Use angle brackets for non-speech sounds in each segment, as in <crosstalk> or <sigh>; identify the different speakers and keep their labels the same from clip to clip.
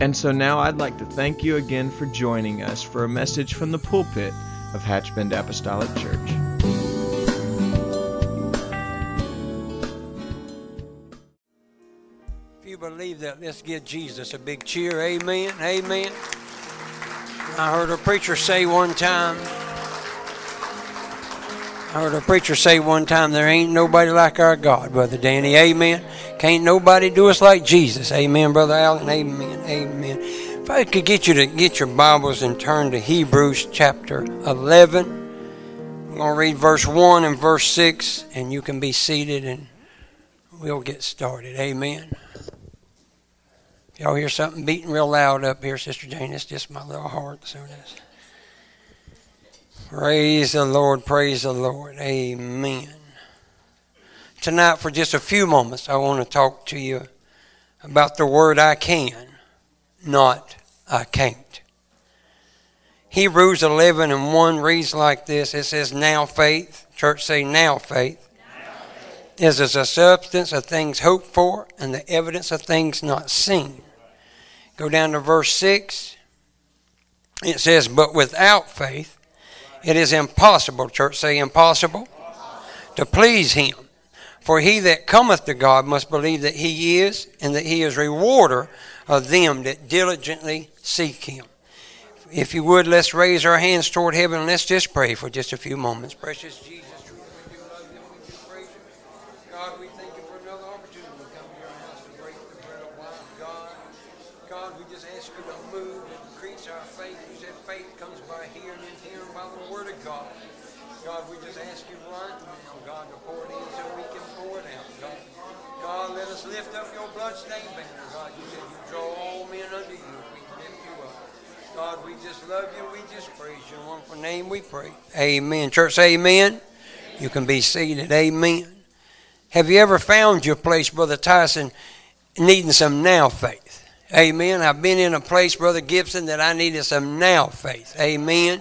Speaker 1: And so now I'd like to thank you again for joining us for a message from the pulpit of Hatch Bend Apostolic Church.
Speaker 2: If you believe that, let's give Jesus a big cheer. Amen. Amen. I heard a preacher say one time, I heard a preacher say one time, there ain't nobody like our God, Brother Danny. Amen. Can't nobody do us like Jesus. Amen, Brother Allen. Amen. Amen. If I could get you to get your Bibles and turn to Hebrews chapter 11. I'm going to read verse 1 and verse 6, and you can be seated and we'll get started. Amen. Y'all hear something beating real loud up here, Sister Jane? It's just my little heart. So it is. Praise the Lord, praise the Lord. Amen. Tonight, for just a few moments, I want to talk to you about the word I can, not I can't. Hebrews 11 and 1 reads like this it says, Now faith, church say, now faith, is as a substance of things hoped for and the evidence of things not seen. Go down to verse 6. It says, But without faith, it is impossible, church say impossible, to please him. For he that cometh to God must believe that he is, and that he is rewarder of them that diligently seek him. If you would, let's raise our hands toward heaven and let's just pray for just a few moments. Precious Jesus, we do love you and we do praise you. God, we thank you for another opportunity to come to your house to break the bread of life. God, God, we just ask you to move and increase our faith. You said faith comes by hearing and hearing by the word of God. God, we just ask you right now, God, to pour it in so we can pour it out, God. God, let us lift up your bloodstained banner, God. You said you draw all men unto you. We lift you up. God, we just love you. We just praise you. In one for name we pray. Amen. Church, amen. You can be seated. Amen. Have you ever found your place, Brother Tyson, needing some now faith? Amen. I've been in a place, Brother Gibson, that I needed some now faith. Amen.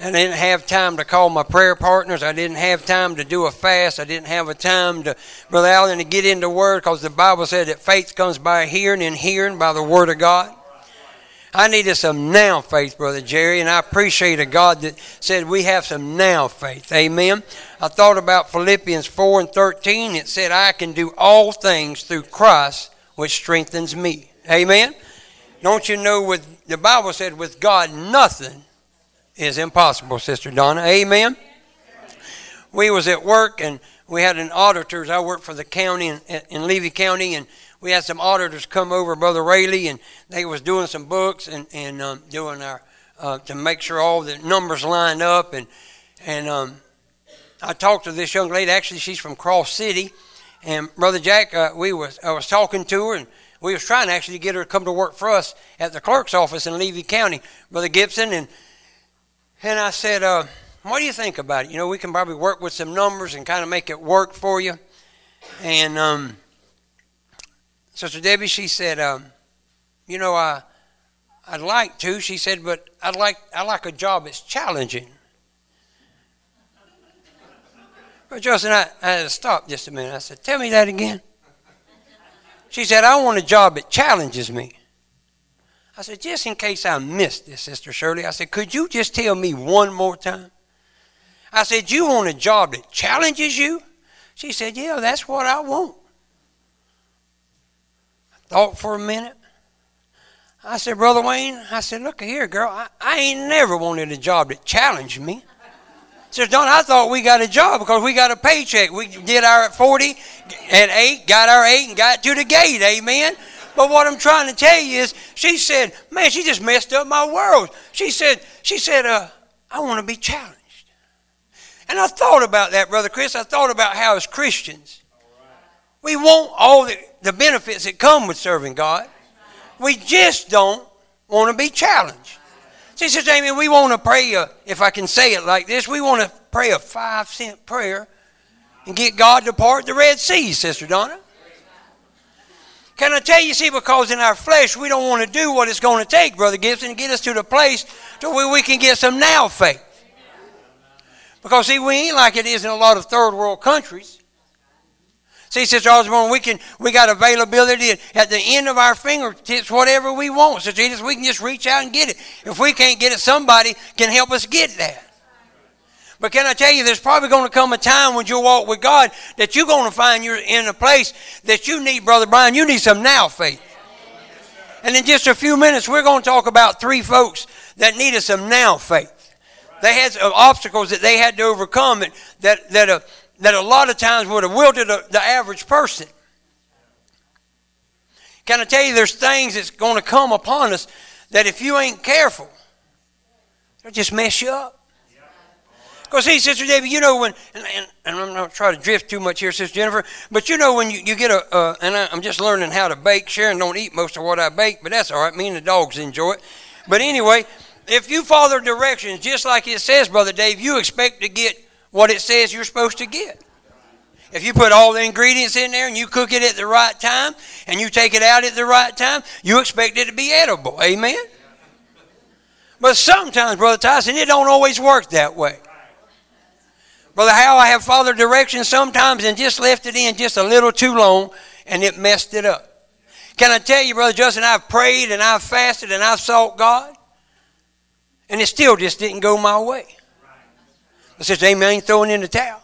Speaker 2: I didn't have time to call my prayer partners. I didn't have time to do a fast. I didn't have a time to, Brother Allen, to get into Word because the Bible said that faith comes by hearing and hearing by the Word of God. I needed some now faith, Brother Jerry, and I appreciate a God that said we have some now faith. Amen. I thought about Philippians 4 and 13. It said, I can do all things through Christ, which strengthens me. Amen. Don't you know, with the Bible said, with God, nothing is impossible, Sister Donna. Amen. We was at work and we had an auditors. I worked for the county in, in Levy County, and we had some auditors come over, Brother Rayleigh, and they was doing some books and and um, doing our uh, to make sure all the numbers lined up. And and um, I talked to this young lady. Actually, she's from Cross City, and Brother Jack, uh, we was I was talking to her and. We was trying to actually get her to come to work for us at the clerk's office in Levy County, Brother Gibson, and and I said, uh, what do you think about it? You know, we can probably work with some numbers and kind of make it work for you. And um, Sister Debbie, she said, um, you know, I, I'd like to. She said, but I'd like, I like a job that's challenging. But Justin, I, I had to stop just a minute. I said, tell me that again. She said, I want a job that challenges me. I said, just in case I missed this, Sister Shirley, I said, could you just tell me one more time? I said, you want a job that challenges you? She said, yeah, that's what I want. Thought for a minute. I said, Brother Wayne, I said, look here, girl, I, I ain't never wanted a job that challenged me. Says, Don, I thought we got a job because we got a paycheck. We did our at 40, at 8, got our 8, and got to the gate. Amen. But what I'm trying to tell you is, she said, man, she just messed up my world. She said, she said, uh, I want to be challenged. And I thought about that, Brother Chris. I thought about how as Christians, we want all the, the benefits that come with serving God. We just don't want to be challenged. See, Sister Amy, we want to pray, a, if I can say it like this, we want to pray a five cent prayer and get God to part the Red Sea, Sister Donna. Can I tell you, see, because in our flesh we don't want to do what it's going to take, Brother Gibson, to get us to the place to where we can get some now faith. Because, see, we ain't like it is in a lot of third world countries. See, Sister Osborne, we can we got availability at the end of our fingertips, whatever we want. Sister Edith, we can just reach out and get it. If we can't get it, somebody can help us get that. But can I tell you, there's probably going to come a time when you walk with God that you're going to find you're in a place that you need, Brother Brian, you need some now faith. And in just a few minutes, we're going to talk about three folks that needed some now faith. They had obstacles that they had to overcome that, that, uh, that a lot of times would have wilted the average person. Can I tell you, there's things that's going to come upon us that if you ain't careful, they'll just mess you up. Because, see, Sister David, you know when, and, and, and, I'm not trying to drift too much here, Sister Jennifer, but you know when you, you get a, uh, and I, I'm just learning how to bake. Sharon don't eat most of what I bake, but that's all right. Me and the dogs enjoy it. But anyway, if you follow directions just like it says, Brother Dave, you expect to get what it says you're supposed to get. If you put all the ingredients in there and you cook it at the right time and you take it out at the right time, you expect it to be edible. Amen? But sometimes, Brother Tyson, it don't always work that way. Brother How I have followed directions sometimes and just left it in just a little too long and it messed it up. Can I tell you, Brother Justin, I've prayed and I've fasted and I've sought God and it still just didn't go my way. I said, Amen, throwing in the towel.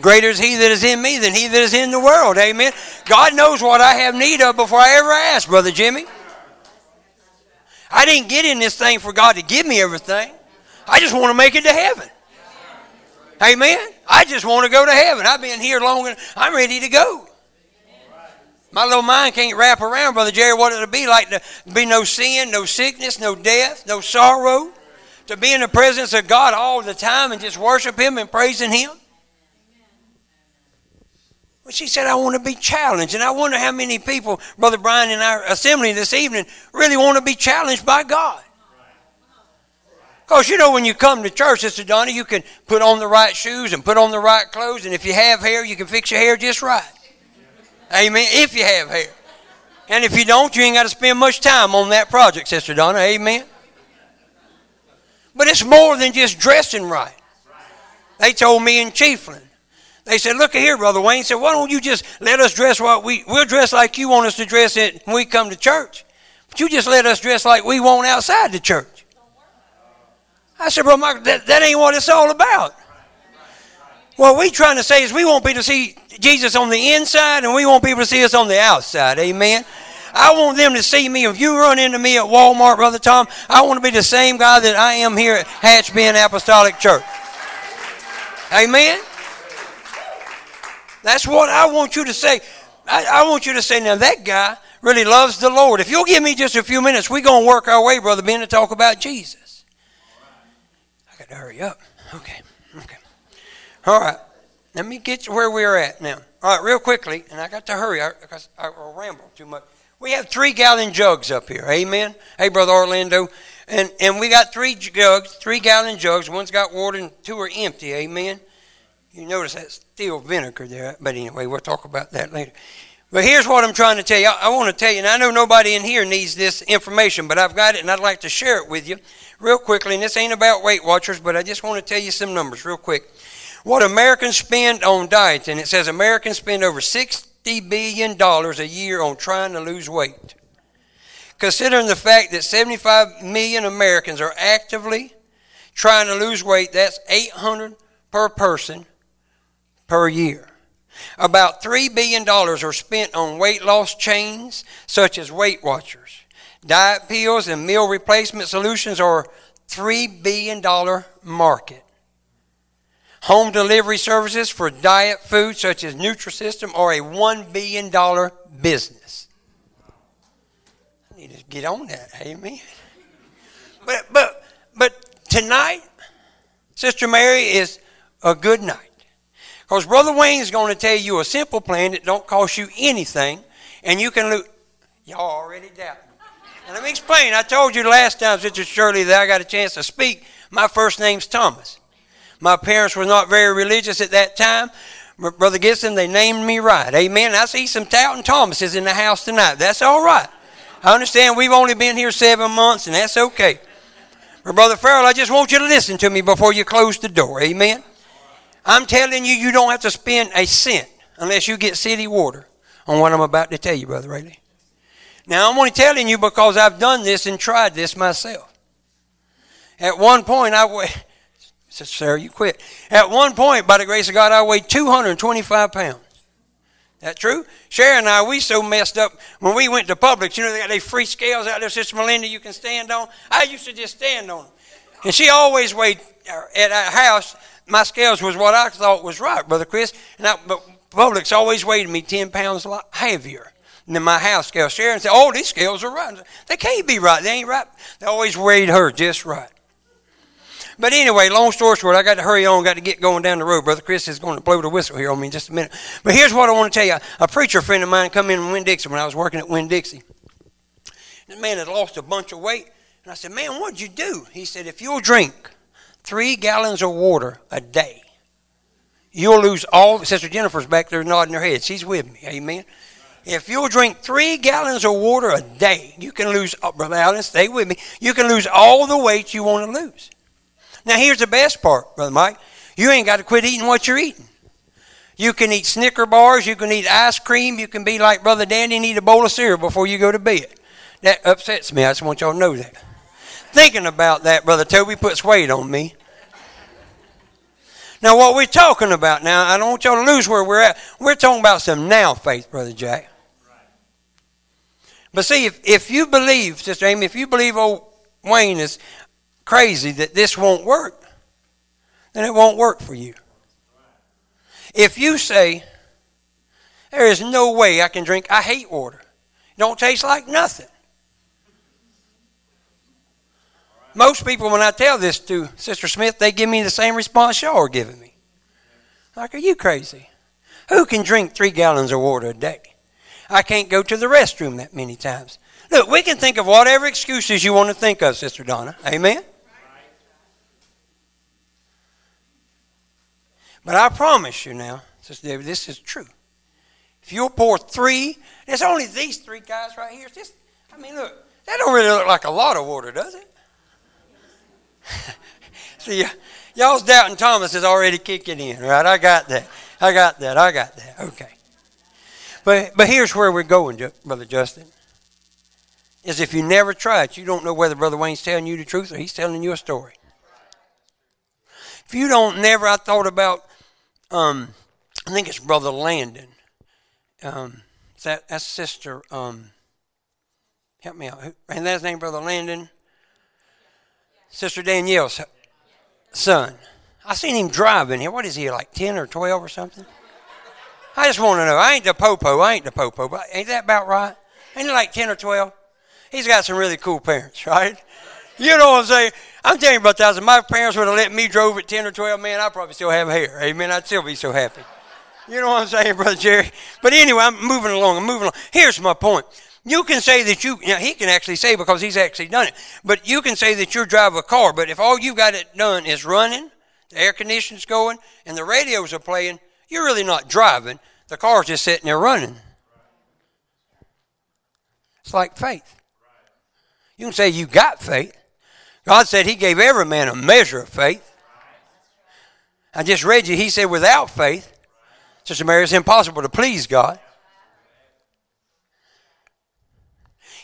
Speaker 2: Greater is he that is in me than he that is in the world. Amen. God knows what I have need of before I ever ask, Brother Jimmy. I didn't get in this thing for God to give me everything. I just want to make it to heaven. Amen. I just want to go to heaven. I've been here long enough. I'm ready to go. My little mind can't wrap around, Brother Jerry, what it'll be like to be no sin, no sickness, no death, no sorrow. To be in the presence of God all the time and just worship Him and praising Him. Well, she said, I want to be challenged. And I wonder how many people, Brother Brian, in our assembly this evening really want to be challenged by God. Because you know, when you come to church, Sister Donna, you can put on the right shoes and put on the right clothes. And if you have hair, you can fix your hair just right. Amen. If you have hair. And if you don't, you ain't got to spend much time on that project, Sister Donna. Amen. But it's more than just dressing right. They told me in Chiefland. They said, look here, Brother Wayne. said, why don't you just let us dress what we, we'll dress like you want us to dress it when we come to church. But you just let us dress like we want outside the church. I said, Brother Michael, that, that ain't what it's all about. What we trying to say is we want people to see Jesus on the inside and we want people to see us on the outside. Amen. I want them to see me. If you run into me at Walmart, Brother Tom, I want to be the same guy that I am here at Hatch Bend Apostolic Church. Amen. That's what I want you to say. I, I, want you to say, now that guy really loves the Lord. If you'll give me just a few minutes, we're going to work our way, Brother Ben, to talk about Jesus. I got to hurry up. Okay. Okay. All right. Let me get to where we're at now. All right, real quickly, and I got to hurry because I, I, I ramble too much. We have three gallon jugs up here. Amen. Hey, Brother Orlando. And, and we got three jugs, three gallon jugs. One's got water and two are empty. Amen. You notice that still vinegar there. But anyway, we'll talk about that later. But here's what I'm trying to tell you. I, I want to tell you, and I know nobody in here needs this information, but I've got it and I'd like to share it with you real quickly. And this ain't about Weight Watchers, but I just want to tell you some numbers real quick what Americans spend on diets, and it says Americans spend over $60 billion a year on trying to lose weight. Considering the fact that 75 million Americans are actively trying to lose weight, that's 800 per person per year. About $3 billion are spent on weight loss chains such as Weight Watchers. Diet pills and meal replacement solutions are $3 billion market. Home delivery services for diet food such as Nutrisystem are a $1 billion business. I need to get on that. Amen. But, but, but tonight, Sister Mary, is a good night. Because Brother Wayne is going to tell you a simple plan that don't cost you anything, and you can lose. Y'all already doubt. And let me explain. I told you last time, Sister Shirley, that I got a chance to speak. My first name's Thomas. My parents were not very religious at that time. Brother Gibson, they named me right. Amen. I see some doubting Thomases in the house tonight. That's all right. I understand we've only been here seven months, and that's okay. But Brother Farrell, I just want you to listen to me before you close the door. Amen. I'm telling you, you don't have to spend a cent unless you get city water on what I'm about to tell you, Brother Rayleigh. Now, I'm only telling you because I've done this and tried this myself. At one point, I <laughs> said, Sarah, you quit. At one point, by the grace of God, I weighed 225 pounds. That true? Sharon and I, we so messed up when we went to Publix. You know, they got these free scales out there, Sister Melinda, you can stand on. I used to just stand on them. And she always weighed, uh, at our house, my scales was what I thought was right, Brother Chris. And I, but Publix always weighed me 10 pounds a lot heavier than my house scale. Sharon said, Oh, these scales are right. They can't be right. They ain't right. They always weighed her just right. But anyway, long story short, I got to hurry on, got to get going down the road. Brother Chris is going to blow the whistle here on me in just a minute. But here's what I want to tell you. A preacher friend of mine come in from Winn-Dixie when I was working at Winn-Dixie. This man had lost a bunch of weight. And I said, Man, what'd you do? He said, If you'll drink three gallons of water a day, you'll lose all. Sister Jennifer's back there nodding her head. She's with me. Amen. If you'll drink three gallons of water a day, you can lose, oh, Brother Allen, stay with me, you can lose all the weight you want to lose. Now, here's the best part, Brother Mike. You ain't got to quit eating what you're eating. You can eat Snicker bars, you can eat ice cream, you can be like Brother Danny and eat a bowl of cereal before you go to bed. That upsets me. I just want y'all to know that. Thinking about that, Brother Toby puts weight on me. Now, what we're talking about now, I don't want y'all to lose where we're at. We're talking about some now faith, Brother Jack. But see, if, if you believe, Sister Amy, if you believe old Wayne is crazy that this won't work, then it won't work for you. If you say, there is no way I can drink, I hate water. It don't taste like nothing. Most people, when I tell this to Sister Smith, they give me the same response y'all are giving me. Like, are you crazy? Who can drink three gallons of water a day? I can't go to the restroom that many times. Look, we can think of whatever excuses you want to think of, Sister Donna. Amen? But I promise you now, Sister David, this is true. If you'll pour three, it's only these three guys right here. Just, I mean, look, that don't really look like a lot of water, does it? <laughs> See, y'all's doubting Thomas is already kicking in, right? I got that. I got that. I got that. Okay. But but here's where we're going, Brother Justin. Is if you never try it, you don't know whether Brother Wayne's telling you the truth or he's telling you a story. If you don't never, I thought about um, I think it's Brother Landon. Um, that that's Sister. Um, help me out. And that's name Brother Landon. Sister Danielle's son. I seen him driving here. What is he like, ten or twelve or something? I just want to know. I ain't the popo. I ain't the popo. But ain't that about right? Ain't he like ten or twelve? He's got some really cool parents, <laughs> right? You know what I'm saying? I'm telling you about that. If my parents would have let me drove at 10 or 12, man, I'd probably still have hair. Amen. I'd still be so happy. You know what I'm saying, <laughs> Brother Jerry? But anyway, I'm moving along. I'm moving along. Here's my point. You can say that you, now he can actually say because he's actually done it, but you can say that you drive a car, but if all you've got it done is running, the air conditioning's going, and the radios are playing, you're really not driving. The car's just sitting there running. It's like faith. You can say you got faith, God said He gave every man a measure of faith. I just read you, He said, without faith, Sister Mary, it's impossible to please God.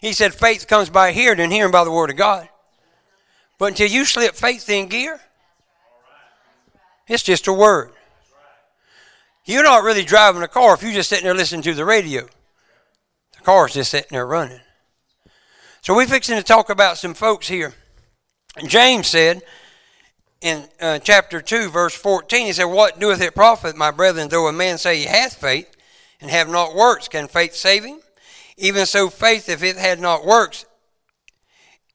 Speaker 2: He said, faith comes by hearing and hearing by the Word of God. But until you slip faith in gear, it's just a word. You're not really driving a car if you're just sitting there listening to the radio. The car's just sitting there running. So we're fixing to talk about some folks here James said in uh, chapter 2, verse 14, he said, What doeth it profit, my brethren, though a man say he hath faith and have not works? Can faith save him? Even so, faith, if it had not works,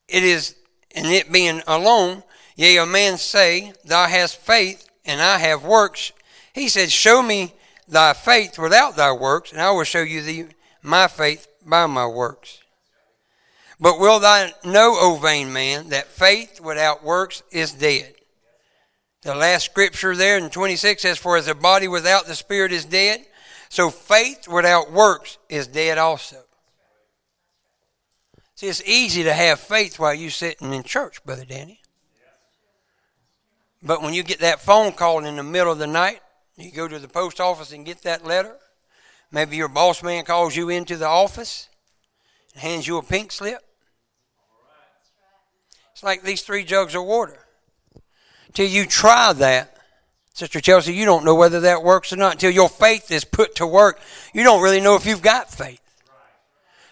Speaker 2: it is, and it being alone, yea, a man say, Thou hast faith, and I have works. He said, Show me thy faith without thy works, and I will show you thee my faith by my works. But will thou know, O vain man, that faith without works is dead? The last scripture there in 26 says, For as a body without the spirit is dead, so faith without works is dead also. See, it's easy to have faith while you're sitting in church, Brother Danny. But when you get that phone call in the middle of the night, you go to the post office and get that letter. Maybe your boss man calls you into the office and hands you a pink slip. It's like these three jugs of water. Till you try that, Sister Chelsea, you don't know whether that works or not. Until your faith is put to work, you don't really know if you've got faith.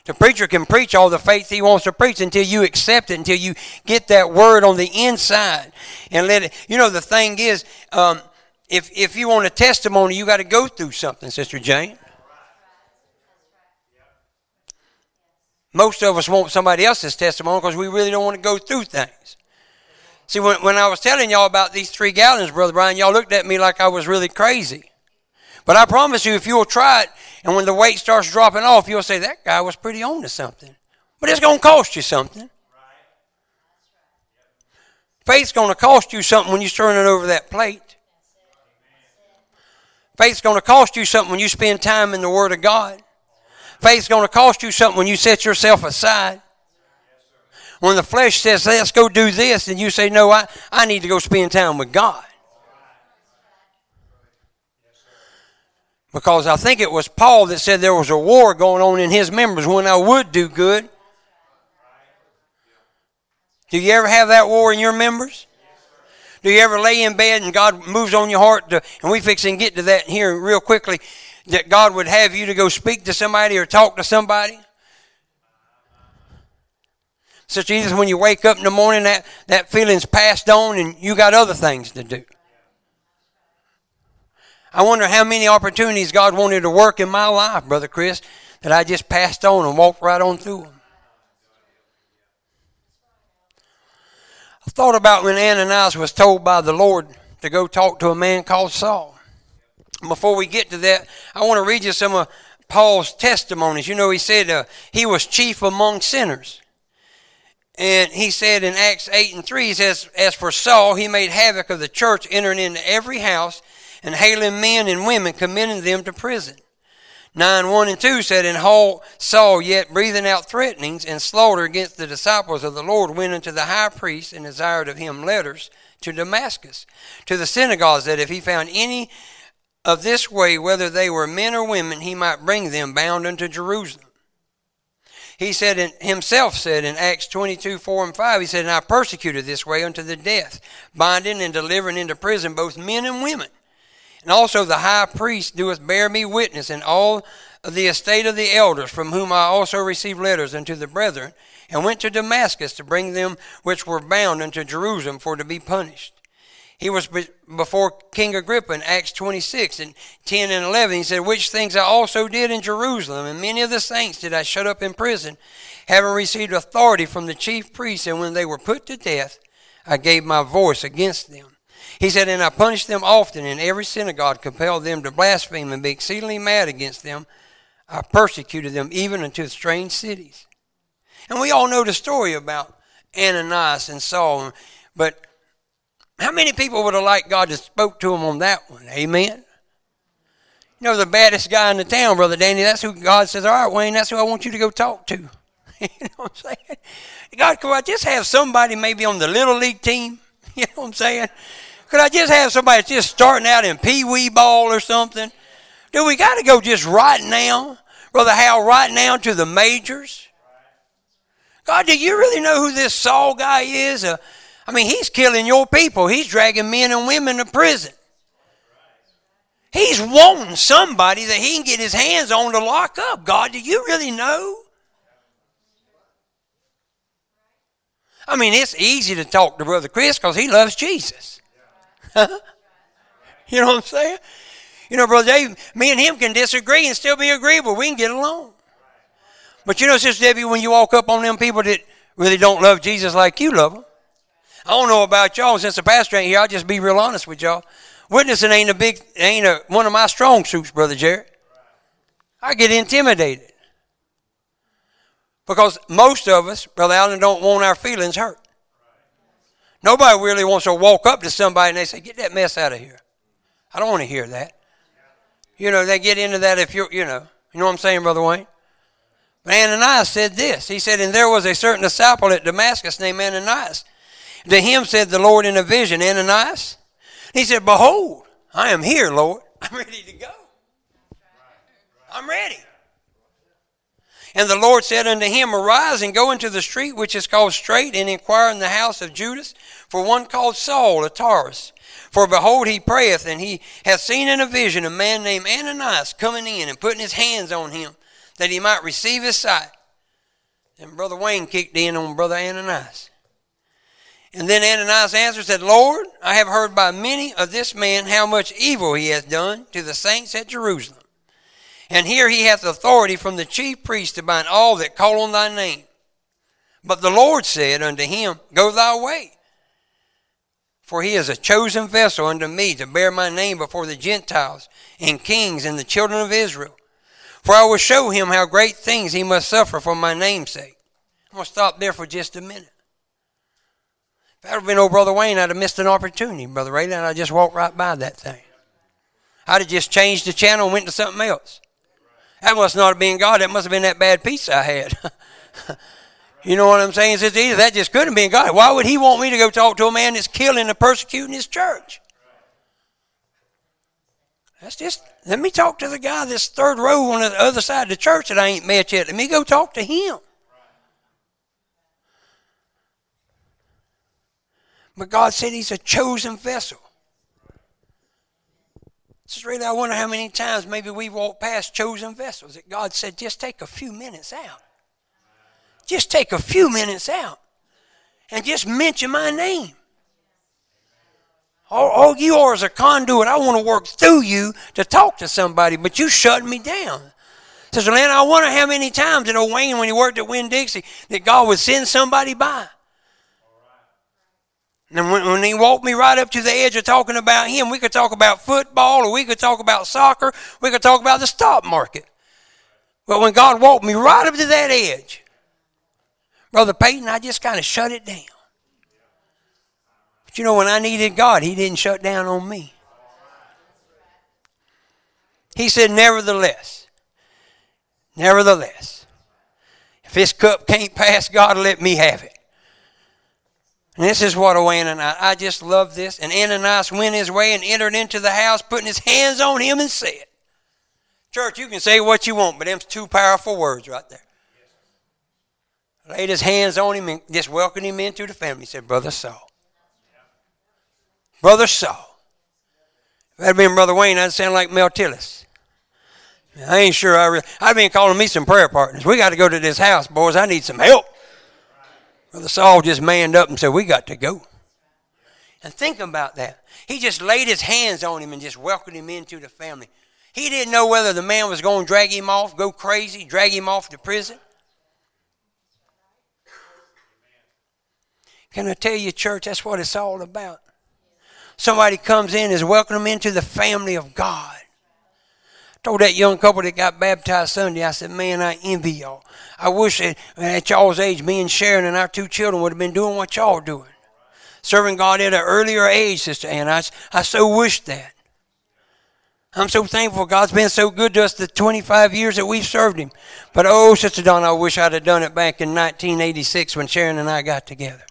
Speaker 2: The preacher can preach all the faith he wants to preach until you accept it, until you get that word on the inside and let it. You know, the thing is, um, if, if you want a testimony, you got to go through something, Sister Jane. Most of us want somebody else's testimony because we really don't want to go through things. See, when, when I was telling y'all about these three gallons, Brother Brian, y'all looked at me like I was really crazy. But I promise you, if you'll try it, and when the weight starts dropping off, you'll say, that guy was pretty on to something. But it's going to cost you something. Faith's going to cost you something when you turn it over that plate. Faith's going to cost you something when you spend time in the Word of God. Faith's going to cost you something when you set yourself aside. When the flesh says, let's go do this, and you say, no, I, I need to go spend time with God. Because I think it was Paul that said there was a war going on in his members when I would do good. Do you ever have that war in your members? Do you ever lay in bed and God moves on your heart to, and we fix and get to that here real quickly, that God would have you to go speak to somebody or talk to somebody? Sister Edith, when you wake up in the morning, that, that feeling's passed on and you got other things to do. I wonder how many opportunities God wanted to work in my life, Brother Chris, that I just passed on and walked right on through them. I thought about when Ananias was told by the Lord to go talk to a man called Saul. Before we get to that, I want to read you some of Paul's testimonies. You know, he said uh, he was chief among sinners. And he said in Acts 8 and 3, he says, As for Saul, he made havoc of the church, entering into every house and hailing men and women, committing them to prison. 9 1 and 2 said, And Saul, yet breathing out threatenings and slaughter against the disciples of the Lord, went unto the high priest and desired of him letters to Damascus, to the synagogues, that if he found any of this way, whether they were men or women, he might bring them bound unto Jerusalem. He said himself said in Acts 22, 4 and 5, he said, And I persecuted this way unto the death, binding and delivering into prison both men and women and also the high priest doeth bear me witness in all the estate of the elders, from whom I also received letters unto the brethren, and went to Damascus to bring them which were bound unto Jerusalem for to be punished. He was before King Agrippa in Acts 26 and 10 and 11. He said, Which things I also did in Jerusalem, and many of the saints did I shut up in prison, having received authority from the chief priests, and when they were put to death, I gave my voice against them. He said, And I punished them often, and every synagogue compelled them to blaspheme and be exceedingly mad against them. I persecuted them even unto strange cities. And we all know the story about Ananias and Saul, but how many people would have liked God to spoke to them on that one? Amen. You know, the baddest guy in the town, Brother Danny, that's who God says, All right, Wayne, that's who I want you to go talk to. <laughs> you know what I'm saying? God, could I just have somebody maybe on the little league team? <laughs> You know what I'm saying? Could I just have somebody just starting out in pee wee ball or something? Do we got to go just right now, Brother Hal, right now to the majors? God, do you really know who this Saul guy is? Uh, I mean, he's killing your people. He's dragging men and women to prison. He's wanting somebody that he can get his hands on to lock up. God, do you really know? I mean, it's easy to talk to Brother Chris because he loves Jesus. <laughs> you know what I'm saying? You know, Brother Dave, me and him can disagree and still be agreeable. We can get along. But you know, Sister Debbie, when you walk up on them people that really don't love Jesus like you love them, I don't know about y'all. Since the pastor ain't here, I'll just be real honest with y'all. Witnessing ain't a big, ain't a, one of my strong suits, Brother Jared. I get intimidated. Because most of us, Brother Allen, don't want our feelings hurt. Nobody really wants to walk up to somebody and they say, Get that mess out of here. I don't want to hear that. You know, they get into that if you're, you know, you know what I'm saying, Brother Wayne? But Ananias said this. He said, And there was a certain disciple at Damascus named Ananias. To him said the Lord in a vision, Ananias. He said, Behold, I am here, Lord. I'm ready to go. I'm ready. And the Lord said unto him, Arise and go into the street which is called Straight, and inquire in the house of Judas for one called Saul of Tarsus. For behold, he prayeth, and he hath seen in a vision a man named Ananias coming in and putting his hands on him, that he might receive his sight. And Brother Wayne kicked in on Brother Ananias. And then Ananias answered, said, Lord, I have heard by many of this man how much evil he hath done to the saints at Jerusalem. And here he hath authority from the chief priest to bind all that call on thy name. But the Lord said unto him, Go thy way. For he is a chosen vessel unto me to bear my name before the Gentiles and kings and the children of Israel. For I will show him how great things he must suffer for my name's sake. I'm going to stop there for just a minute. If that had been old Brother Wayne, I'd have missed an opportunity, Brother Ray, and I just walked right by that thing. I'd have just changed the channel and went to something else. That must not have been God. That must have been that bad pizza I had. <laughs> you know what I'm saying? That just couldn't have been God. Why would He want me to go talk to a man that's killing and persecuting His church? That's just, let me talk to the guy this third row on the other side of the church that I ain't met yet. Let me go talk to him. But God said He's a chosen vessel. Is really, I wonder how many times maybe we walk past chosen vessels that God said, just take a few minutes out. Just take a few minutes out and just mention my name. All, all you are is a conduit. I want to work through you to talk to somebody, but you shut me down. Says, Lynn, I wonder how many times in Wayne, when he worked at Winn Dixie, that God would send somebody by. And when, when, he walked me right up to the edge of talking about him, we could talk about football or we could talk about soccer. We could talk about the stock market. But when God walked me right up to that edge, Brother Peyton, I just kind of shut it down. But you know, when I needed God, he didn't shut down on me. He said, nevertheless, nevertheless, if this cup can't pass, God, let me have it. And this is what Ananias, I just love this. And Ananias went his way and entered into the house, putting his hands on him and said, Church, you can say what you want, but them's two powerful words right there. Laid his hands on him and just welcomed him into the family. He said, Brother Saul. Brother Saul. If that had been Brother Wayne, I'd sound like Mel Tillis. I ain't sure I really, I've been calling me some prayer partners. We got to go to this house, boys. I need some help. Brother Saul just manned up and said, We got to go. And think about that. He just laid his hands on him and just welcomed him into the family. He didn't know whether the man was going to drag him off, go crazy, drag him off to prison. Can I tell you, church, that's what it's all about. Somebody comes in is welcome them into the family of God I told that young couple that got baptized Sunday, I said, man, I envy y'all. I wish that at y'all's age, me and Sharon and our two children would have been doing what y'all doing. Serving God at an earlier age, Sister Ann. I, I so wish that. I'm so thankful God's been so good to us the 25 years that we've served Him. But oh, Sister Dawn, I wish I'd have done it back in 1986 when Sharon and I got together.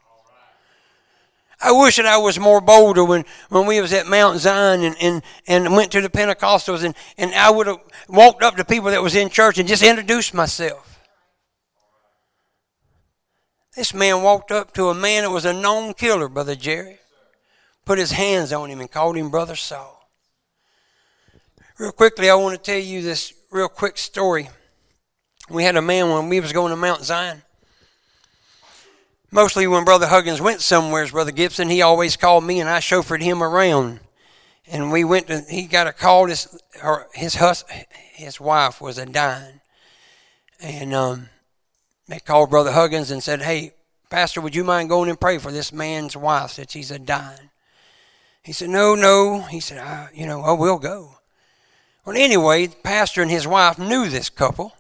Speaker 2: I wish that I was more bolder when, when we was at Mount Zion and, and, and went to the Pentecostals and, and I would have walked up to people that was in church and just introduced myself. This man walked up to a man that was a known killer, Brother Jerry, put his hands on him and called him Brother Saul. Real quickly, I want to tell you this real quick story. We had a man when we was going to Mount Zion mostly when Brother Huggins went somewhere, Brother Gibson, he always called me and I chauffeured him around. And we went to, he got a call, his, his, hus, his wife was a dying. And um, they called Brother Huggins and said, hey, Pastor, would you mind going and pray for this man's wife that she's a dying? He said, no, no. He said, I, you know, I will go. Well, anyway, the pastor and his wife knew this couple.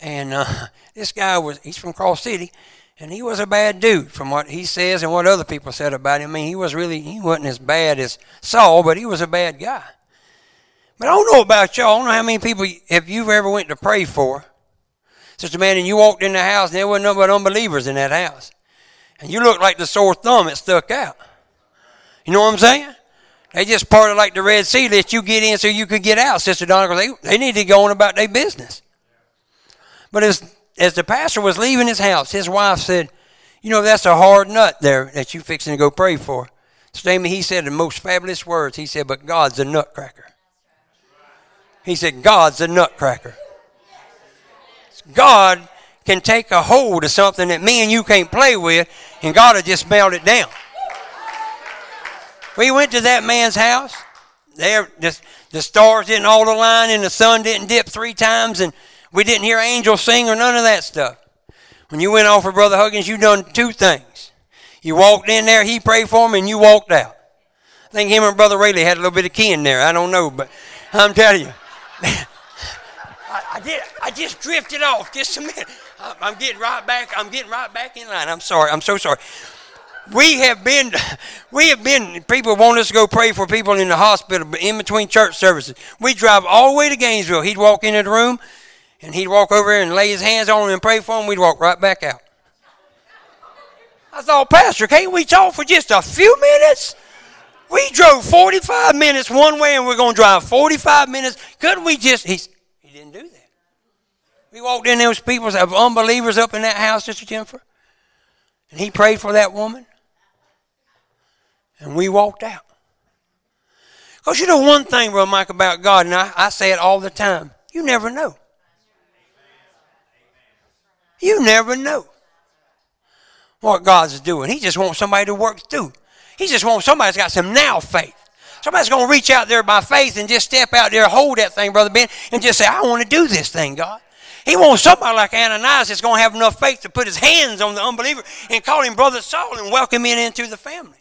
Speaker 2: And uh, <laughs> this guy was, he's from Cross City, and he was a bad dude from what he says and what other people said about him. I mean, he was really, he wasn't as bad as Saul, but he was a bad guy. But I don't know about y'all. I don't know how many people have you've ever went to pray for. Sister Man, and you walked in the house and there wasn't no but unbelievers in that house. And you looked like the sore thumb that stuck out. You know what I'm saying? They just parted like the Red Sea, let you get in so you could get out, Sister Donna, they, they need to go on about their business. But as, as the pastor was leaving his house, his wife said, You know, that's a hard nut there that you fixing to go pray for. So, Amy, he said the most fabulous words. He said, But God's a nutcracker. He said, God's a nutcracker. God can take a hold of something that me and you can't play with, and God will just melt it down. We went to that man's house. There, the, the stars didn't all align, and the sun didn't dip three times, and we didn't hear angels sing or none of that stuff. When you went off for Brother Huggins, you done two things. You walked in there, he prayed for him, and you walked out. I think him and Brother Rayleigh had a little bit of kin there. I don't know, but I'm telling you. <laughs> I, did. I just drifted off just a minute. I'm getting right back. I'm getting right back in line. I'm sorry. I'm so sorry. We have been, <laughs> we have been. People want us to go pray for people in the hospital, but in between church services, we drive all the way to Gainesville. He'd walk into the room, and he'd walk over and lay his hands on him and pray for him. We'd walk right back out. I thought, Pastor, can't we talk for just a few minutes? We drove 45 minutes one way and we're going to drive 45 minutes. Couldn't we just, he, he didn't do that. We walked in, there was people, of unbelievers up in that house, Sister Jennifer. And he prayed for that woman. And we walked out. Because you know one thing, Brother Mike, about God, and I, I say it all the time. You never know. You never know what God's doing. He just wants somebody to work through. He just wants somebody that's got some now faith. Somebody's going to reach out there by faith and just step out there, hold that thing, Brother Ben, and just say, I want to do this thing, God. He wants somebody like Ananias that's going to have enough faith to put his hands on the unbeliever and call him Brother Saul and welcome him into the family.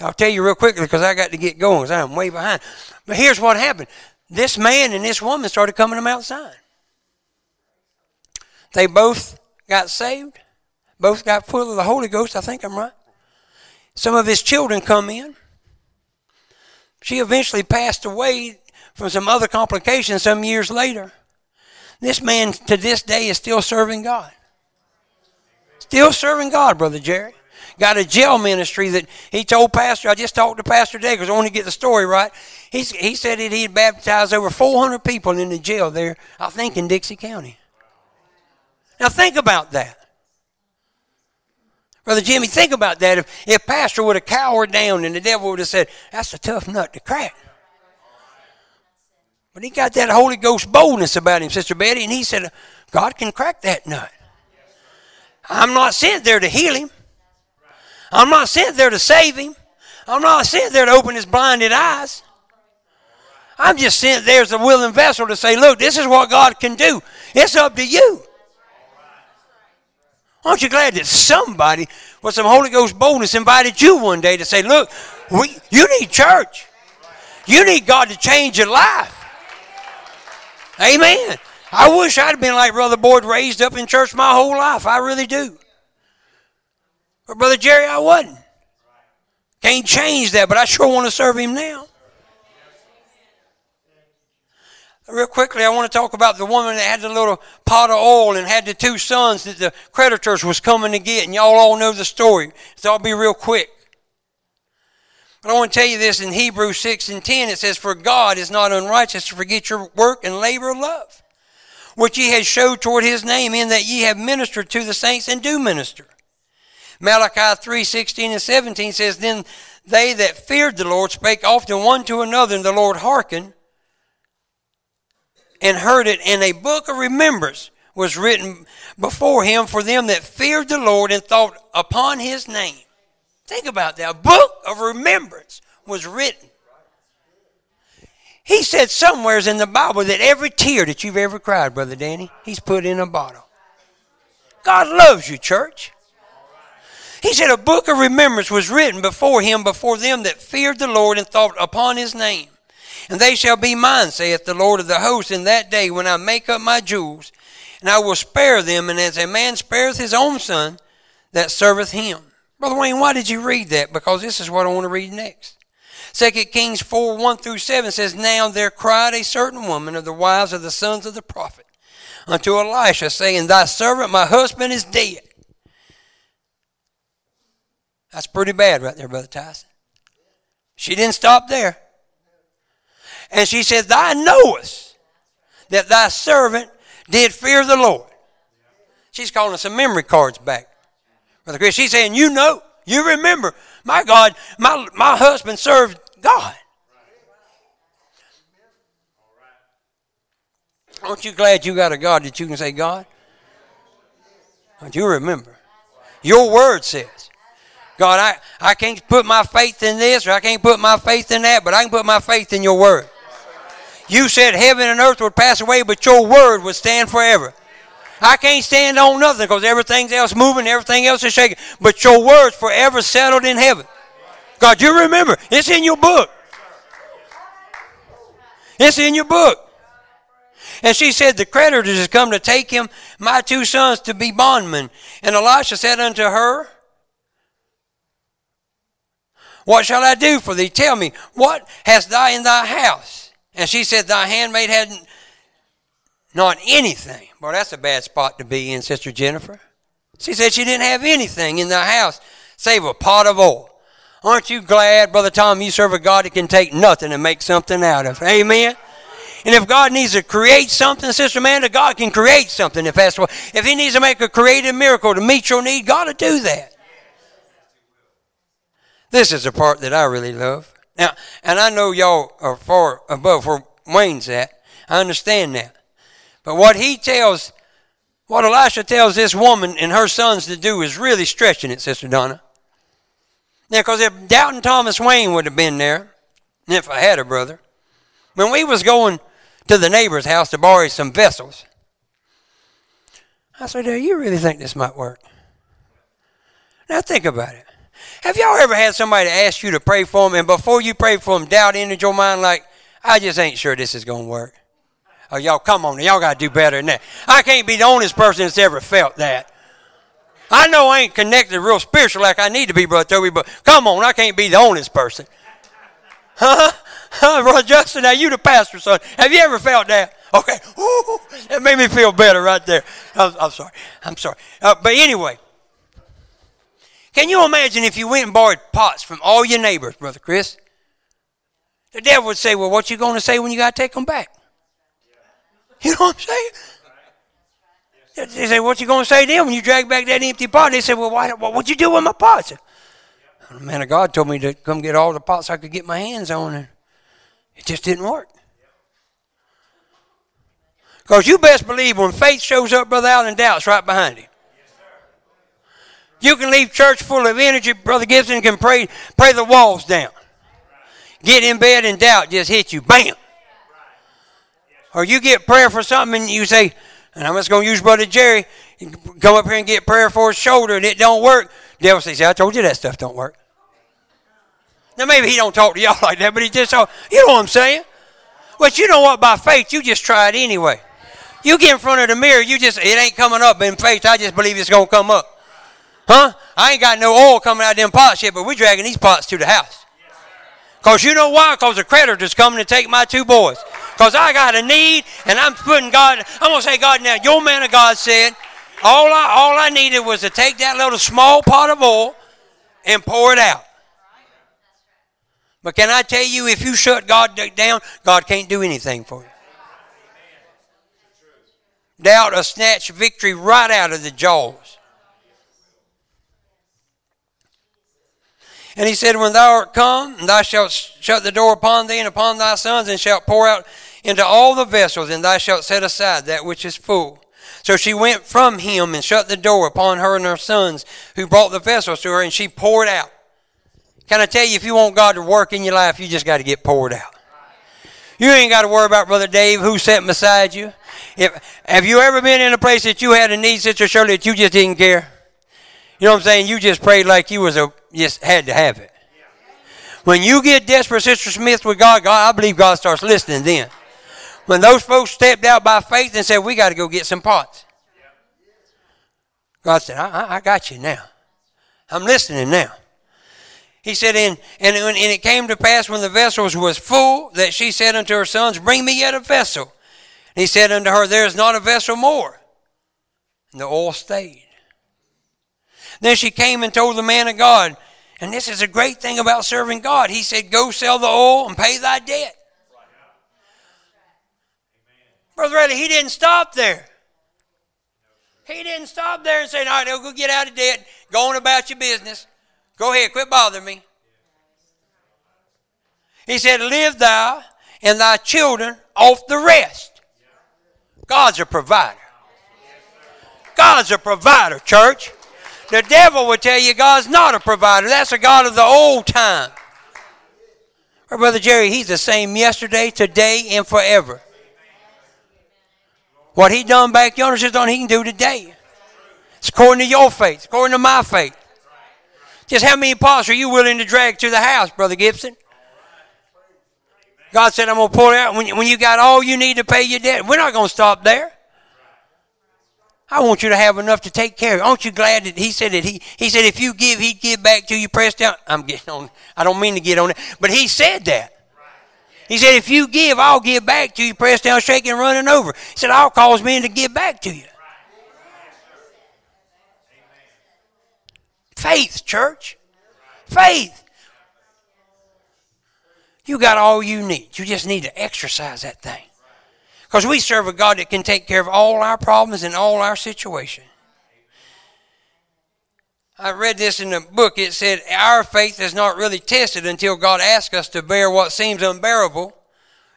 Speaker 2: I'll tell you real quickly because I got to get going because I'm way behind. But here's what happened. This man and this woman started coming to Mount Zion. They both got saved both got full of the Holy Ghost. I think I'm right. Some of his children come in. She eventually passed away from some other complications some years later. This man to this day is still serving God. Still serving God, Brother Jerry. Got a jail ministry that he told Pastor, I just talked to Pastor today because I want to get the story right. He's, he said that he had baptized over 400 people in the jail there, I think in Dixie County. Now think about that. Brother Jimmy, think about that. If, if Pastor would have cowered down and the devil would have said, that's a tough nut to crack. But he got that Holy Ghost boldness about him, Sister Betty, and he said, God can crack that nut. I'm not sent there to heal him. I'm not sent there to save him. I'm not sent there to open his blinded eyes. I'm just sent there as a willing vessel to say, look, this is what God can do. It's up to you. Aren't you glad that somebody with some Holy Ghost boldness invited you one day to say, look, we, you need church. You need God to change your life. Amen. I wish I'd been like Brother Boyd, raised up in church my whole life. I really do. But Brother Jerry, I wasn't. Can't change that, but I sure want to serve him now. Real quickly, I want to talk about the woman that had the little pot of oil and had the two sons that the creditors was coming to get. And y'all all know the story. So I'll be real quick. I want to tell you this in Hebrews 6 and 10. It says, For God is not unrighteous to forget your work and labor of love, which ye have showed toward his name, in that ye have ministered to the saints and do minister. Malachi 3, 16 and 17 says, Then they that feared the Lord spake often one to another, and the Lord hearkened and heard it, and a book of remembrance was written before him for them that feared the Lord and thought upon his name. Think about that. A book of remembrance was written. He said somewheres in the Bible that every tear that you've ever cried, Brother Danny, he's put in a bottle. God loves you, church. He said a book of remembrance was written before him, before them that feared the Lord and thought upon his name. And they shall be mine, saith the Lord of the hosts, in that day when I make up my jewels, and I will spare them, and as a man spareth his own son that serveth him. Brother Wayne, why did you read that? Because this is what I want to read next. 2 Kings 4 1 through 7 says, Now there cried a certain woman of the wives of the sons of the prophet unto Elisha, saying, Thy servant, my husband, is dead. That's pretty bad right there, Brother Tyson. She didn't stop there. And she said, Thou knowest that thy servant did fear the Lord. She's calling us some memory cards back. Brother Chris, she's saying, You know, you remember, my God, my, my husband served God. Aren't you glad you got a God that you can say, God? Don't you remember? Your word says, God, I, I can't put my faith in this or I can't put my faith in that, but I can put my faith in your word. You said heaven and earth would pass away, but your word would stand forever. I can't stand on nothing because everything else moving, everything else is shaking. But your word's forever settled in heaven. God, you remember. It's in your book. It's in your book. And she said, The creditors has come to take him, my two sons, to be bondmen. And Elisha said unto her, What shall I do for thee? Tell me, what hast thou in thy house? And she said, Thy handmaid had not anything. Well, that's a bad spot to be in, Sister Jennifer. She said she didn't have anything in the house save a pot of oil. Aren't you glad, Brother Tom, you serve a God that can take nothing and make something out of? Amen. And if God needs to create something, Sister Amanda, God can create something if that's what. If He needs to make a creative miracle to meet your need, God will do that. This is the part that I really love. Now, and I know y'all are far above where Wayne's at. I understand that. But what he tells, what Elisha tells this woman and her sons to do is really stretching it, Sister Donna. Now, because if Doubting Thomas Wayne would have been there, if I had a brother, when we was going to the neighbor's house to borrow some vessels, I said, Do you really think this might work? Now think about it. Have y'all ever had somebody ask you to pray for them, and before you pray for them, doubt entered your mind like, I just ain't sure this is going to work? Oh, y'all, come on, y'all got to do better than that. I can't be the only person that's ever felt that. I know I ain't connected real spiritual like I need to be, Brother Toby, but come on, I can't be the only person. Huh? Huh, Brother Justin, now you the pastor, son. Have you ever felt that? Okay. Ooh, that made me feel better right there. I'm, I'm sorry. I'm sorry. Uh, but anyway, can you imagine if you went and borrowed pots from all your neighbors, Brother Chris? The devil would say, well, what you going to say when you got to take them back? You know what I'm saying? They say, what you to say to them when you drag back that empty pot? They say, well, why, what'd you do with my pots? The man of God told me to come get all the pots I could get my hands on, and it just didn't work. Because you best believe when faith shows up, Brother Allen, doubt's right behind him. You can leave church full of energy. Brother Gibson can pray, pray the walls down. Get in bed and doubt just hit you. Bam. Or you get prayer for something and you say, and I'm just going to use Brother Jerry, come up here and get prayer for his shoulder and it don't work. The devil says, I told you that stuff don't work. Now maybe he don't talk to y'all <laughs> like that, but he just, so you know what I'm saying? But you know what? By faith, you just try it anyway. You get in front of the mirror, you just, it ain't coming up. In faith, I just believe it's going to come up. Huh? I ain't got no oil coming out of them pots yet, but we're dragging these pots to the house. Because you know why? Because the creditor's coming to take my two boys. Because I got a need, and I'm putting God, I'm going to say, God, now, your man of God said, all I, all I needed was to take that little small pot of oil and pour it out. But can I tell you, if you shut God down, God can't do anything for you. Doubt will snatch victory right out of the jaws. And he said, When thou art come, and thou shalt shut the door upon thee and upon thy sons, and shalt pour out into all the vessels, and thou shalt set aside that which is full. So she went from him and shut the door upon her and her sons, who brought the vessels to her, and she poured out. Can I tell you, if you want God to work in your life, you just got to get poured out. You ain't got to worry about Brother Dave who's sitting beside you. If, have you ever been in a place that you had a need, Sister Shirley, that you just didn't care? You know what I'm saying? You just prayed like you was a just had to have it. When you get desperate, Sister Smith, with God, God, I believe God starts listening then. When those folks stepped out by faith and said, We got to go get some pots. God said, I, I got you now. I'm listening now. He said, and, and, and it came to pass when the vessels was full that she said unto her sons, Bring me yet a vessel. And he said unto her, There is not a vessel more. And the oil stayed. Then she came and told the man of God, and this is a great thing about serving God. He said, Go sell the oil and pay thy debt. Brother Riley, he didn't stop there. He didn't stop there and say, All right, go get out of debt. Go on about your business. Go ahead, quit bothering me. He said, Live thou and thy children off the rest. God's a provider. God's a provider, church. The devil will tell you God's not a provider. That's a God of the old time. Brother Jerry, he's the same yesterday, today, and forever. What he done back yonder is done he can do today. It's according to your faith, according to my faith. Just how many pots are you willing to drag to the house, Brother Gibson? God said, I'm going to pull it out when, when you got all you need to pay your debt. We're not going to stop there. I want you to have enough to take care of. Aren't you glad that he said that he he said if you give, he'd give back to you pressed down. I'm getting on I don't mean to get on it, but he said that. He said, if you give, I'll give back to you, pressed down, shaking, running over. He said, I'll cause men to give back to you. Faith, church. Faith. You got all you need. You just need to exercise that thing. Because we serve a God that can take care of all our problems and all our situation. I read this in a book. It said, Our faith is not really tested until God asks us to bear what seems unbearable,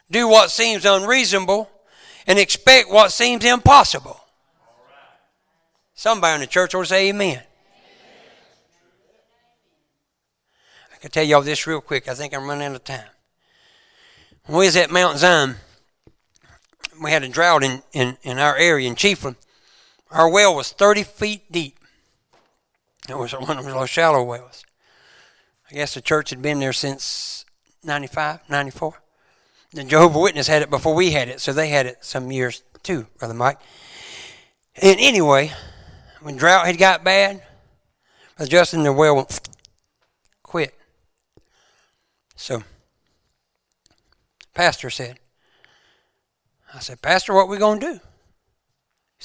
Speaker 2: do what seems unreasonable, and expect what seems impossible. Somebody in the church will say amen. amen. I can tell y'all this real quick. I think I'm running out of time. When we was at Mount Zion, we had a drought in, in, in our area in Chiefland. Our well was 30 feet deep. It was one of those shallow wells. I guess the church had been there since 95, 94. The Jehovah Witness had it before we had it, so they had it some years too, Brother Mike. And anyway, when drought had got bad, Brother Justin, the well <sniffs> quit. So, pastor said, I said, Pastor, what we going to do? He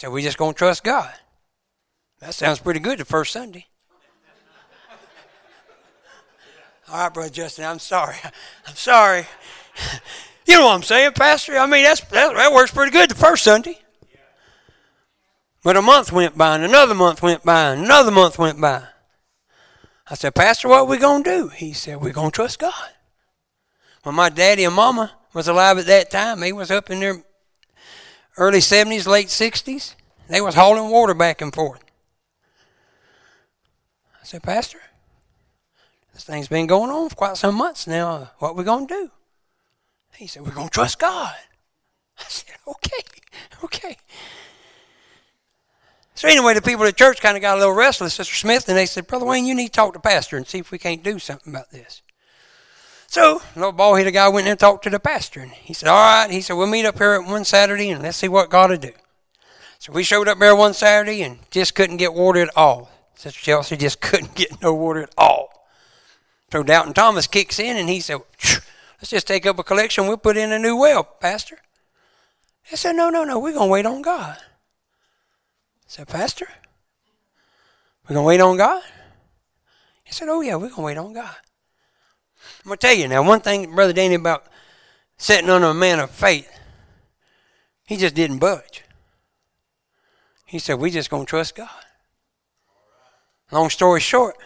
Speaker 2: said, we just going to trust God. That sounds pretty good the first Sunday. <laughs> All right, Brother Justin, I'm sorry. <laughs> I'm sorry. <laughs> You know what I'm saying, Pastor? I mean, that's, that, that works pretty good the first Sunday. But a month went by, and another month went by, and another month went by. I said, Pastor, what are we going to do? He said, we're going to trust God. When my daddy and mama was alive at that time, they was up in their early 70s, late 60s. They was hauling water back and forth. Said, Pastor, this thing's been going on for quite some months now. What are we going to do? He said, We're going to trust God. I said, Okay, okay. So anyway, the people at church kind of got a little restless, Sister Smith, and they said, Brother Wayne, you need to talk to pastor and see if we can't do something about this. So, little bald headed guy went and talked to the pastor, and he said, All right. He said, We'll meet up here at one Saturday and let's see what God will do. So we showed up there one Saturday and just couldn't get water at all. Sister Chelsea just <laughs> couldn't get no water at all. So Doubting Thomas kicks in and he said, Let's just take up a collection. We'll put in a new well, Pastor. I said, No, no, no. We're going to wait on God. I said, Pastor, we're going to wait on God? He said, Oh, yeah, we're going to wait on God. I'm going to tell you now, one thing, Brother Danny, about sitting under a man of faith, he just didn't budge. He said, We're just going to trust God. Long story short,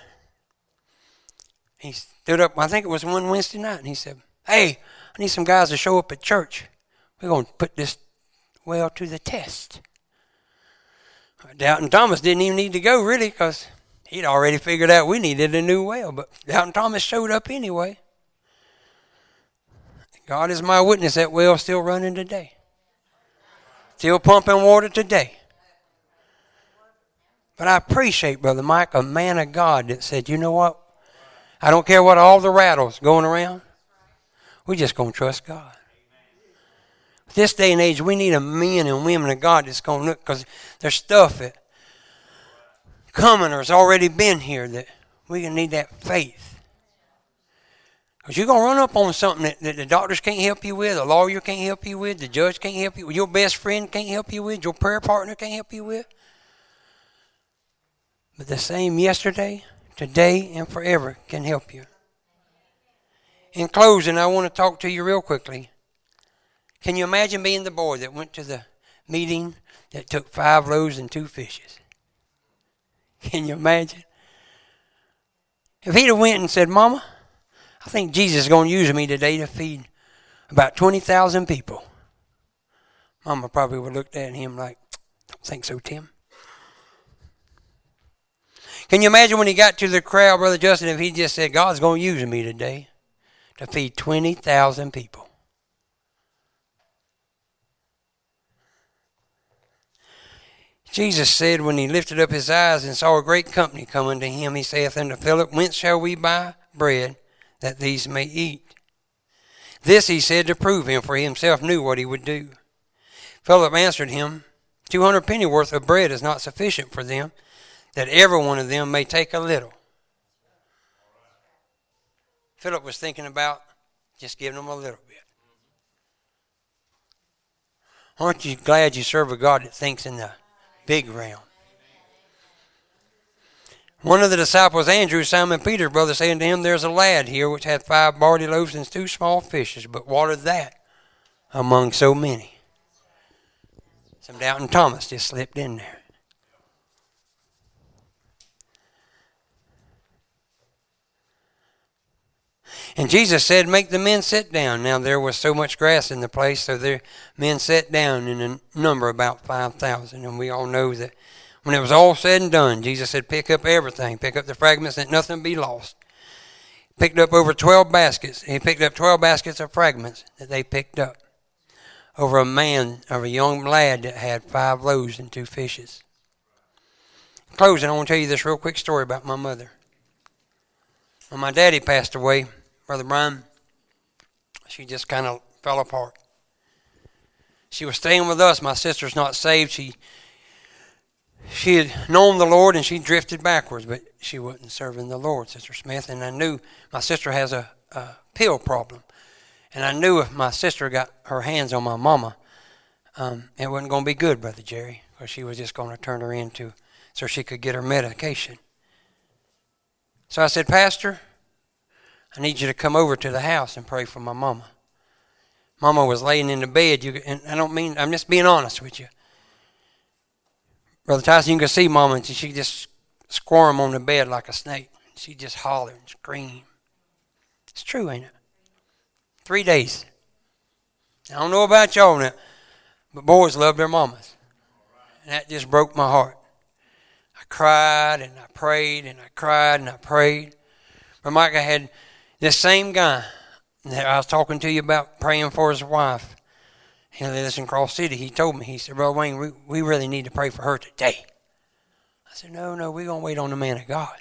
Speaker 2: he stood up, I think it was one Wednesday night, and he said, hey, I need some guys to show up at church. We're going to put this well to the test. Doubting Thomas didn't even need to go, really, because he'd already figured out we needed a new well. But Doubting Thomas showed up anyway. God is my witness that well's still running today. Still pumping water today. But I appreciate, Brother Mike, a man of God that said, you know what? I don't care what all the rattles going around. We're just going to trust God. This day and age, we need a men and women of God that's going to look because there's stuff that coming or has already been here that we going to need that faith. Because you're going to run up on something that, that the doctors can't help you with, the lawyer can't help you with, the judge can't help you with, your best friend can't help you with, your prayer partner can't help you with. But the same yesterday, today, and forever can help you. In closing, I want to talk to you real quickly. Can you imagine being the boy that went to the meeting that took five loaves and two fishes? Can you imagine? If he'd have went and said, Mama, I think Jesus is going to use me today to feed about 20,000 people. Mama probably would have looked at him like, don't think so, Tim. Can you imagine when he got to the crowd, Brother Justin, if he just said, God's going to use me today to feed 20,000 people? Jesus said when he lifted up his eyes and saw a great company coming to him, he saith unto Philip, Whence shall we buy bread that these may eat? This he said to prove him, for he himself knew what he would do. Philip answered him, Two hundred pennyworth of bread is not sufficient for them, that every one of them may take a little. Philip was thinking about just giving them a little bit. Aren't you glad you serve a God that thinks in the big realm. One of the disciples, Andrew, Simon Peter's brother, saying to him, There's a lad here which hath five barley loaves and two small fishes, but what is that among so many? Some doubting Thomas just slipped in there. And Jesus said, Make the men sit down. Now there was so much grass in the place, so the men sat down in a number about 5,000. And we all know that when it was all said and done, Jesus said, Pick up everything, pick up the fragments, that nothing be lost. Picked up over 12 baskets. He picked up 12 baskets of fragments that they picked up over a man, of a young lad that had five loaves and two fishes. In closing, I want to tell you this real quick story about my mother. When my daddy passed away, Brother Brian, she just kind of fell apart. She was staying with us. My sister's not saved. She she had known the Lord and she drifted backwards, but she wasn't serving the Lord, Sister Smith. And I knew my sister has a, a pill problem. And I knew if my sister got her hands on my mama, um, it wasn't going to be good, Brother Jerry, because she was just going to turn her into so she could get her medication. So I said, Pastor, I need you to come over to the house and pray for my mama. Mama was laying in the bed. You, and I don't mean, I'm just being honest with you. Brother Tyson, you can see Mama, and she just squirm on the bed like a snake. She just holler and scream. It's true, ain't it? Three days. I don't know about y'all now, but boys love their mamas. And that just broke my heart. I cried and I prayed and I cried and I prayed. But Micah had this same guy that I was talking to you about praying for his wife, he lives in Cross City. He told me, he said, Brother Wayne, we, we really need to pray for her today. I said, No, no, we're going to wait on the man of God.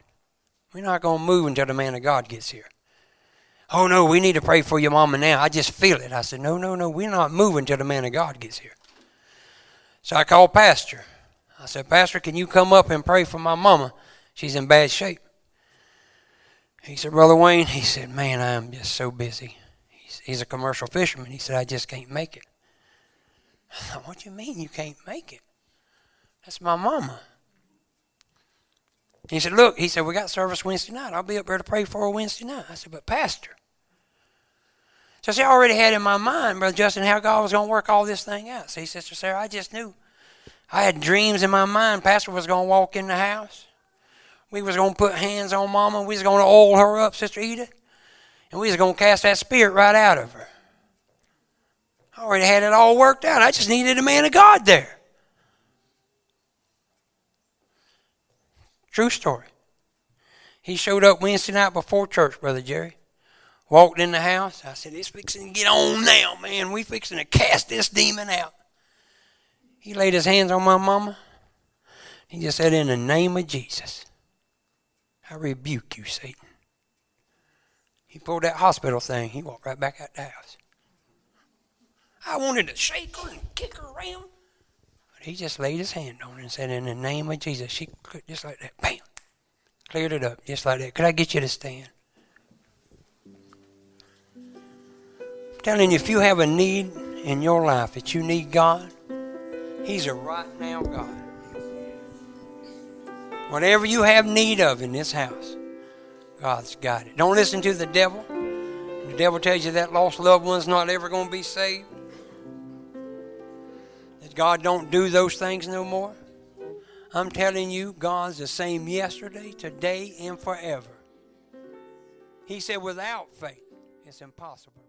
Speaker 2: We're not going to move until the man of God gets here. Oh, no, we need to pray for your mama now. I just feel it. I said, No, no, no, we're not moving until the man of God gets here. So I called Pastor. I said, Pastor, can you come up and pray for my mama? She's in bad shape. He said, Brother Wayne, he said, man, I am just so busy. He's, he's a commercial fisherman. He said, I just can't make it. I thought, what do you mean you can't make it? That's my mama. He said, look, he said, we got service Wednesday night. I'll be up there to pray for her Wednesday night. I said, but Pastor. So see, I already had in my mind, Brother Justin, how God was going to work all this thing out. See, Sister Sarah, I just knew. I had dreams in my mind. Pastor was going to walk in the house. We was going to put hands on Mama. We was going to oil her up, Sister Edith. And we was going to cast that spirit right out of her. I already had it all worked out. I just needed a man of God there. True story. He showed up Wednesday night before church, Brother Jerry. Walked in the house. I said, It's fixing to get on now, man. We fixing to cast this demon out. He laid his hands on my mama. He just said, In the name of Jesus. I rebuke you, Satan. He pulled that hospital thing. He walked right back out the house. I wanted to shake her and kick her around. But he just laid his hand on her and said, In the name of Jesus, she just like that. Bam! Cleared it up just like that. Could I get you to stand? I'm telling you, if you have a need in your life that you need God, He's a right now God. Whatever you have need of in this house, God's got it. Don't listen to the devil. The devil tells you that lost loved one's not ever going to be saved. That God don't do those things no more. I'm telling you, God's the same yesterday, today, and forever. He said, without faith, it's impossible